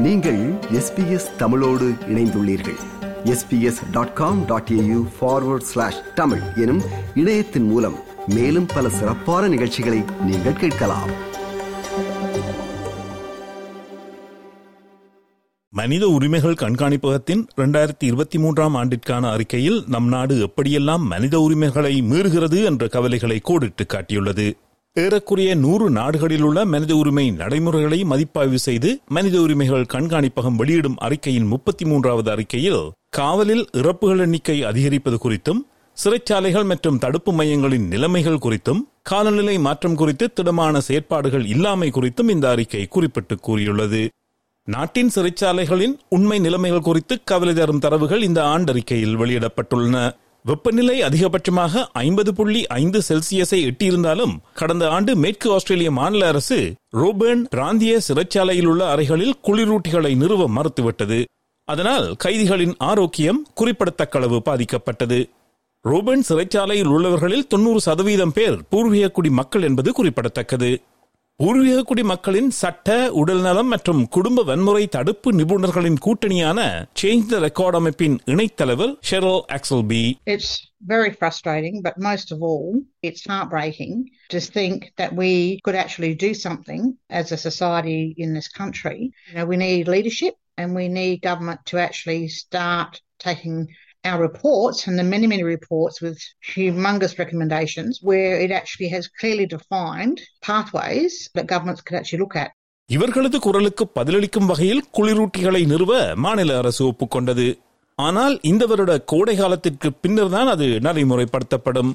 நீங்கள் எஸ்பிஎஸ் தமிழோடு இணைந்துள்ளீர்கள். SBS dot com dot AU forward slash Tamil எனும் இணையத்தின் மூலம் மேலும் பல சிறப்பான நிகழ்ச்சிகளை நீங்கள் கேட்கலாம். மனித உரிமைகள் கண்காணிப்பகத்தின் இரண்டாயிரத்தி இருபத்தி மூன்றாம் ஆண்டிற்கான அறிக்கையில் நம் நாடு எப்படியெல்லாம் மனித உரிமைகளை மீறுகிறது என்ற கவலைகளை கோடிட்டு காட்டியுள்ளது. ஏறக்குறைய நூறு நாடுகளில் உள்ள மனித உரிமை நடைமுறைகளை மதிப்பாய்வு செய்து மனித உரிமைகள் கண்காணிப்பகம் வெளியிடும் அறிக்கையின் முப்பத்தி மூன்றாவது அறிக்கையில் காவலில் இறப்புகள் எண்ணிக்கை அதிகரிப்பது குறித்தும் சிறைச்சாலைகள் மற்றும் தடுப்பு மையங்களின் நிலைமைகள் குறித்தும் காலநிலை மாற்றம் குறித்து திடமான செயற்பாடுகள் இல்லாமை குறித்தும் இந்த அறிக்கை குறிப்பிட்டு கூறியுள்ளது. நாட்டின் சிறைச்சாலைகளின் உண்மை நிலைமைகள் குறித்து கவலை தரும் தரவுகள் இந்த ஆண்டறிக்கையில் வெளியிடப்பட்டுள்ளன. வெப்பநிலை அதிகபட்சமாக ஐம்பது புள்ளி ஐந்து செல்சியஸை எட்டியிருந்தாலும் கடந்த ஆண்டு மேற்கு ஆஸ்திரேலிய மாநில அரசு ரோபர்ன் பிராந்திய சிறைச்சாலையில் உள்ள அறைகளில் குளிரூட்டிகளை நிறுவ மறுத்துவிட்டது. அதனால் கைதிகளின் ஆரோக்கியம் குறிப்பிடத்தக்க அளவு பாதிக்கப்பட்டது. ரோபன் சிறைச்சாலையில் உள்ளவர்களில் தொன்னூறு சதவீதம் பேர் பூர்வீக குடி மக்கள் என்பது குறிப்பிடத்தக்கது. பூர்வீக குடி மக்களின் சட்ட உடல்நலம் மற்றும் குடும்ப வன்முறை தடுப்பு நிபுணர்களின் கூட்டணியான சேஞ்ச் த ரெக்கார்ட் அமைப்பின் இணைத்தலைவர் ஷெரல் ஆக்சல்பி It's very frustrating, but most of all, it's heartbreaking to think that we could actually do something as a society in this country. You know, we need leadership and we need government to actually start taking our reports and the many, many reports with humongous recommendations where it actually has clearly defined pathways that governments could actually look at. இவர்களது குரலுக்கு பதிலளிக்கும் வகையில் குளிரூட்டிகளை நிறுவ மாநில அரசு ஒப்புக்கொண்டது. ஆனால் இந்த வருட கோடை காலத்திற்கு பின்னர் தான் அது நடைமுறைப்படுத்தப்படும்.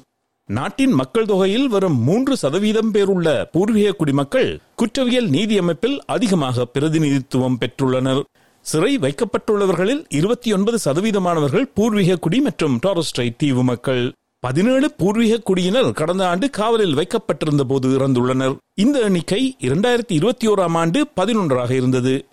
நாட்டின் மக்கள் தொகையில் வரும் மூன்று சதவீதம் பேருள்ள பூர்வீக குடிமக்கள் குற்றவியல் நீதி அமைப்பில் அதிகமாக பிரதிநிதித்துவம் பெற்றுள்ளனர். சிறை வைக்கப்பட்டுள்ளவர்களில் இருபத்தி ஒன்பது சதவீதமானவர்கள் பூர்வீக குடி மற்றும் டாரஸ்ட்ரைட் தீவு மக்கள். பதினேழு பூர்வீக குடியினர் கடந்த ஆண்டு காவலில் வைக்கப்பட்டிருந்த போது இறந்துள்ளனர். இந்த எண்ணிக்கை இரண்டாயிரத்தி இருபத்தி ஓராம் ஆண்டு பதினொன்றாக இருந்தது.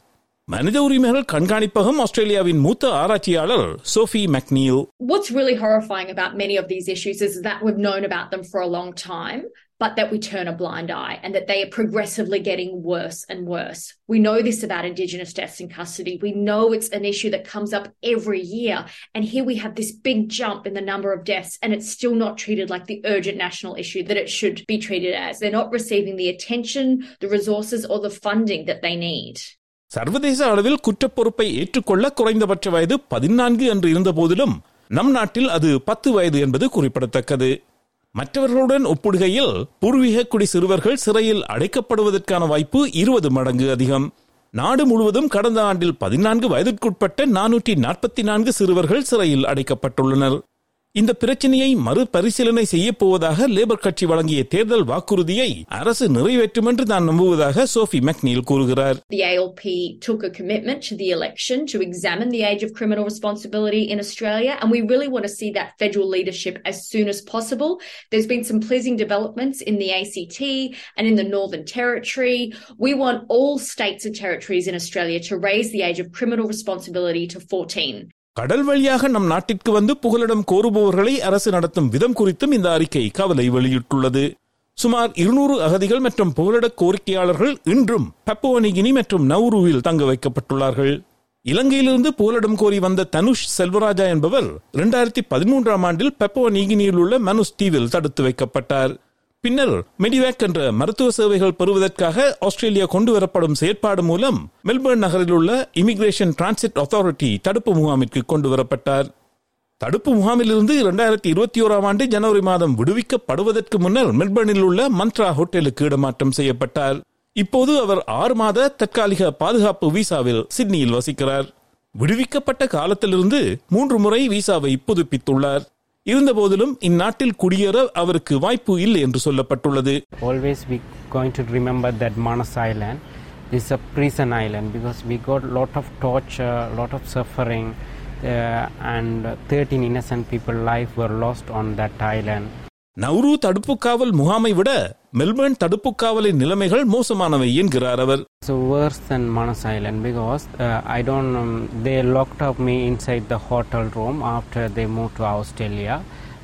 மனித உரிமைகள் கண்காணிப்பகம் ஆஸ்திரேலியாவின் மூத்த ஆராய்ச்சியாளர் Sophie McNeill. What's really horrifying about many of these issues is that we've known about them for a long time, but that we turn a blind eye and that they are progressively getting worse and worse. We know this about Indigenous deaths in custody. We know it's an issue that comes up every year. And here we have this big jump in the number of deaths, and it's still not treated like the urgent national issue that it should be treated as. They're not receiving the attention, the resources, or the funding that they need. சர்வதேச அளவில் குற்றப் பொறுப்பை ஏற்றுக்கொள்ள குறைந்தபட்ச வயது பதினான்கு என்று இருந்த போதிலும் நம் நாட்டில் அது பத்து வயது என்பது குறிப்பிடத்தக்கது மற்றவர்களுடன் ஒப்பிடுகையில் பூர்வீக குடி சிறுவர்கள் சிறையில் அடைக்கப்படுவதற்கான வாய்ப்பு இருபது மடங்கு அதிகம். நாடு முழுவதும் கடந்த ஆண்டில் பதினான்கு வயதிற்குட்பட்ட நானூற்றி நாற்பத்தி நான்கு சிறுவர்கள் சிறையில் அடைக்கப்பட்டுள்ளனர். இந்த பிரச்சனையை மறுபரிசீலனை செய்யப் போவதாக லேபர் கட்சி வழங்கிய தேர்தல் வாக்குறுதியை அரசு நிறைவேற்றும் என்று தான் நம்புவதாக சோஃபி மெக்னீல் கூறுகிறார் The ALP took a commitment to the election to examine the age of criminal responsibility in Australia, and we really want to see that federal leadership as soon as possible. There's been some pleasing developments in the ACT and in the Northern Territory. We want all states and territories in Australia to raise the age of criminal responsibility to 14. கடல் வழியாக நம் நாட்டிற்கு வந்து புகலிடம் கோருபவர்களை அரசு நடத்தும் விதம் குறித்தும் இந்த அறிக்கை கவலை வெளியிட்டுள்ளது. சுமார் இருநூறு அகதிகள் மற்றும் புகலிட கோரிக்கையாளர்கள் இன்றும் பப்புவனிகினி மற்றும் நௌருவில் தங்க வைக்கப்பட்டுள்ளார்கள். இலங்கையிலிருந்து புகலிடம் கோரி வந்த தனுஷ் செல்வராஜா என்பவர் இரண்டாயிரத்தி பதிமூன்றாம் ஆண்டில் பெப்பவனிகினியில் உள்ள மனுஸ் தீவில் தடுத்து வைக்கப்பட்டார். பின்னர் மெடிவேக் என்ற மருத்துவ சேவைகள் பெறுவதற்காக ஆஸ்திரேலியா கொண்டு வரப்படும் செயற்பாடு மூலம் மெல்பர்ன் நகரில் உள்ள இமிகிரேஷன் டிரான்சிட் அத்தாரிட்டி தடுப்பு முகாமிற்கு கொண்டு வரப்பட்டார். தடுப்பு முகாமிலிருந்து இரண்டாயிரத்தி இருபத்தி ஓராம் ஆண்டு ஜனவரி மாதம் விடுவிக்கப்படுவதற்கு முன்னர் மெல்பர்னில் உள்ள மந்த்ரா ஹோட்டலுக்கு இடமாற்றம் செய்யப்பட்டார். இப்போது அவர் ஆறு மாத தற்காலிக பாதுகாப்பு விசாவில் சிட்னியில் வசிக்கிறார். விடுவிக்கப்பட்ட காலத்திலிருந்து மூன்று முறை விசாவை புதுப்பித்துள்ளார். இருந்தபோதிலும் இந்நாட்டில் குடியேற அவருக்கு வாய்ப்பு இல்லை என்று சொல்லப்பட்டுள்ளது always we going to remember that Manas Island is a prison island because we got lot of torture, lot of suffering, uh, and 13 innocent people life were lost on that island. Nauru தடுப்பு காவல் முகாமை விட Melbourne தடுப்பு காவலின் நிலைமைகள் மோசமானவை என்கிறார் அவர் So worse than Manas Island because uh, I don't. Um, they locked up me inside the hotel room after they moved to Australia.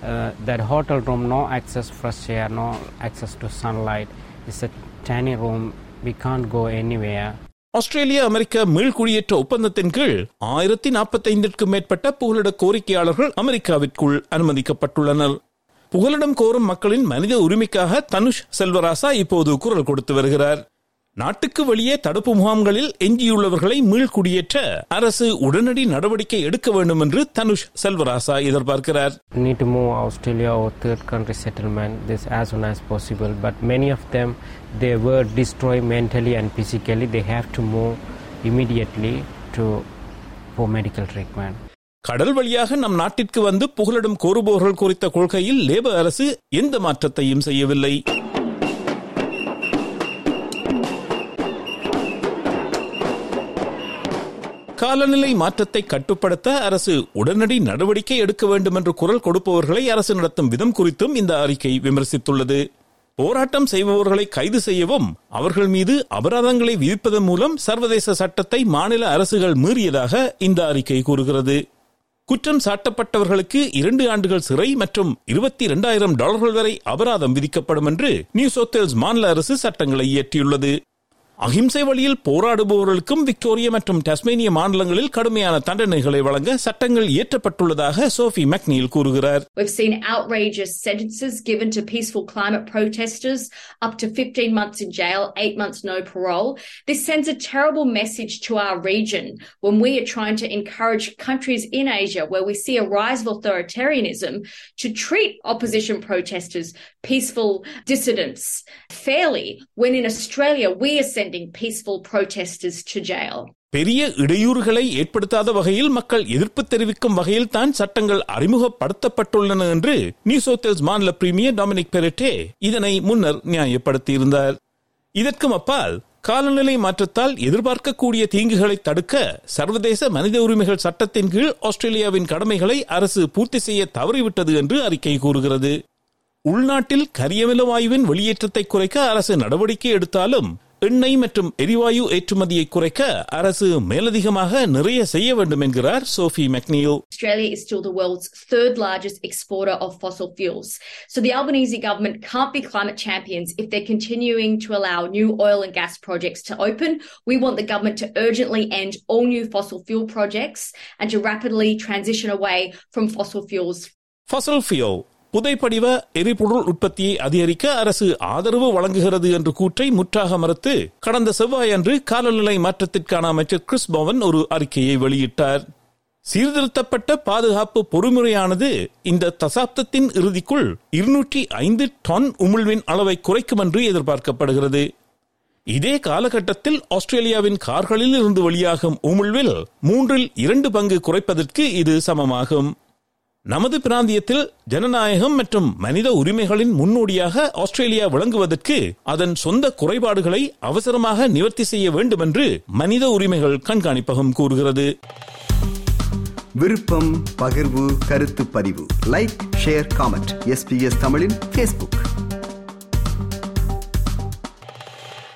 Uh, that hotel room, no access fresh air, no access to sunlight. It's a tiny room. We can't go anywhere. Australia அமெரிக்க மீள்குடியேற்ற ஒப்பந்தத்தின் கீழ் ஆயிரத்தி நாற்பத்தைந்திற்கும் மேற்பட்ட புகலிட கோரிக்கையாளர்கள் அமெரிக்காவிற்குள் அனுமதிக்கப்பட்டுள்ளனர் புகலிடம் கோரும் மக்களின் மனித உரிமைக்காக தனுஷ் செல்வராசா இப்போது குரல் கொடுத்து வருகிறார் நாட்டுக்கு வெளியே தடுப்பு முகாம்களில் எஞ்சியுள்ளவர்களை மீள்குடியேற்ற அரசு உடனடி நடவடிக்கை எடுக்க வேண்டும் என்று தனுஷ் செல்வராசா எதிர்பார்க்கிறார் need to move Australia or third country settlement this as soon as possible. But many of them, they were destroyed mentally and physically. They have to move immediately to for medical treatment. கடல் வழியாக நம் நாட்டிற்கு வந்து புகலிடம் கோருபவர்கள் குறித்த கொள்கையில் labour அரசு எந்த மாற்றத்தையும் செய்யவில்லை காலநிலை மாற்றத்தை கட்டுப்படுத்த அரசு உடனடி நடவடிக்கை எடுக்க வேண்டும் என்று குரல் கொடுப்பவர்களை அரசு நடத்தும் விதம் குறித்தும் இந்த அறிக்கை விமர்சித்துள்ளது. போராட்டம் செய்பவர்களை கைது செய்யவும் அவர்கள் மீது அபராதங்களை விதிப்பதன் மூலம் சர்வதேச சட்டத்தை மாநில அரசுகள் மீறியதாக இந்த அறிக்கை கூறுகிறது. குற்றம் சாட்டப்பட்டவர்களுக்கு இரண்டு ஆண்டுகள் சிறை மற்றும் இருபத்தி இரண்டாயிரம் டாலர்கள் வரை அபராதம் விதிக்கப்படும் என்று நியூ சவுத் மாநில அரசு சட்டங்களை இயற்றியுள்ளது. அகிம்சை வழியில் போராடுபவர்களுக்கும் விக்டோரியா மற்றும் டஸ்மேனிய மாநிலங்களில் கடுமையான தண்டனைகளை வழங்க சட்டங்கள் இயற்றப்பட்டுள்ளதாக சோஃபி மெக்னீல் கூறுகிறார் We've seen outrageous sentences given to peaceful climate protesters, up to 15 months in jail, eight months no parole. This sends a terrible message to our region when we are trying to encourage countries in Asia where we see a rise of authoritarianism to treat opposition protesters, peaceful dissidents fairly, when in Australia we are sending peaceful protesters to jail. பெரிய இடையூறுகளை ஏற்படுத்தாத வகையில் மக்கள் எதிர்ப்பு தெரிவிக்கும் வகையில் தான் சட்டங்கள் அறிமுகப்படுத்தப்பட்டுள்ளன என்று நியூ சவுத் மாநில பிரீமியர் டாமினிக் பெரட்டே இதனை முன்னர் நியாயப்படுத்தியிருந்தார் இதற்கும் அப்பால் காலநிலை மாற்றத்தால் எதிர்பார்க்கக்கூடிய தீங்குகளை தடுக்க சர்வதேச மனித உரிமைகள் சட்டத்தின் கீழ் ஆஸ்திரேலியாவின் கடமைகளை அரசு பூர்த்தி செய்ய தவறிவிட்டது என்று அறிக்கை கூறுகிறது உள்நாட்டில் கரியமில வாயுவின் வெளியேற்றத்தை குறைக்க அரசு நடவடிக்கை எடுத்தாலும் எண்ணெய் மற்றும் எரிவாயு ஏற்றுமதியை குறைக்க அரசு மேலதிகமாக நிறைய செய்ய வேண்டும் என்கிறார் Sophie McNeill Australia is still the world's third largest exporter of fossil fuels. So the Albanese government can't be climate champions if they're continuing to allow new oil and gas projects to open. We want the government to urgently end all new fossil fuel projects and to rapidly transition away from fossil fuels fossil fuel புதைப்படிவ எரிபொருள் உற்பத்தியை அதிகரிக்க அரசு ஆதரவு வழங்குகிறது என்ற கூற்றை முற்றாக மறுத்து கடந்த செவ்வாயன்று காலநிலை மாற்றத்திற்கான அமைச்சர் கிறிஸ் பவன் ஒரு அறிக்கையை வெளியிட்டார். சீர்திருத்தப்பட்ட பாதுகாப்பு பொறுமுறையானது இந்த தசாப்தத்தின் இறுதிக்குள் இருநூற்றி ஐந்து டன் உமிழ்வின் அளவை குறைக்கும் என்று எதிர்பார்க்கப்படுகிறது. இதே காலகட்டத்தில் ஆஸ்திரேலியாவின் கார்களில் இருந்து வெளியாகும் உமிழ்வில் மூன்றில் இரண்டு பங்கு குறைப்பதற்கு இது சமமாகும். நமது பிராந்தியத்தில் ஜனநாயகம் மற்றும் மனித உரிமைகளின் முன்னோடியாக ஆஸ்திரேலியா விளங்குவதற்கு அதன் சொந்த குறைபாடுகளை அவசரமாக நிவர்த்தி செய்ய வேண்டும் என்று மனித உரிமைகள் கண்காணிப்பகம் கூறுகிறது. விருப்பம் பகிர்வு கருத்து பதிவு. லைக் ஷேர் காமெண்ட் எஸ்பிஎஸ் தமிழின் ஃபேஸ்புக்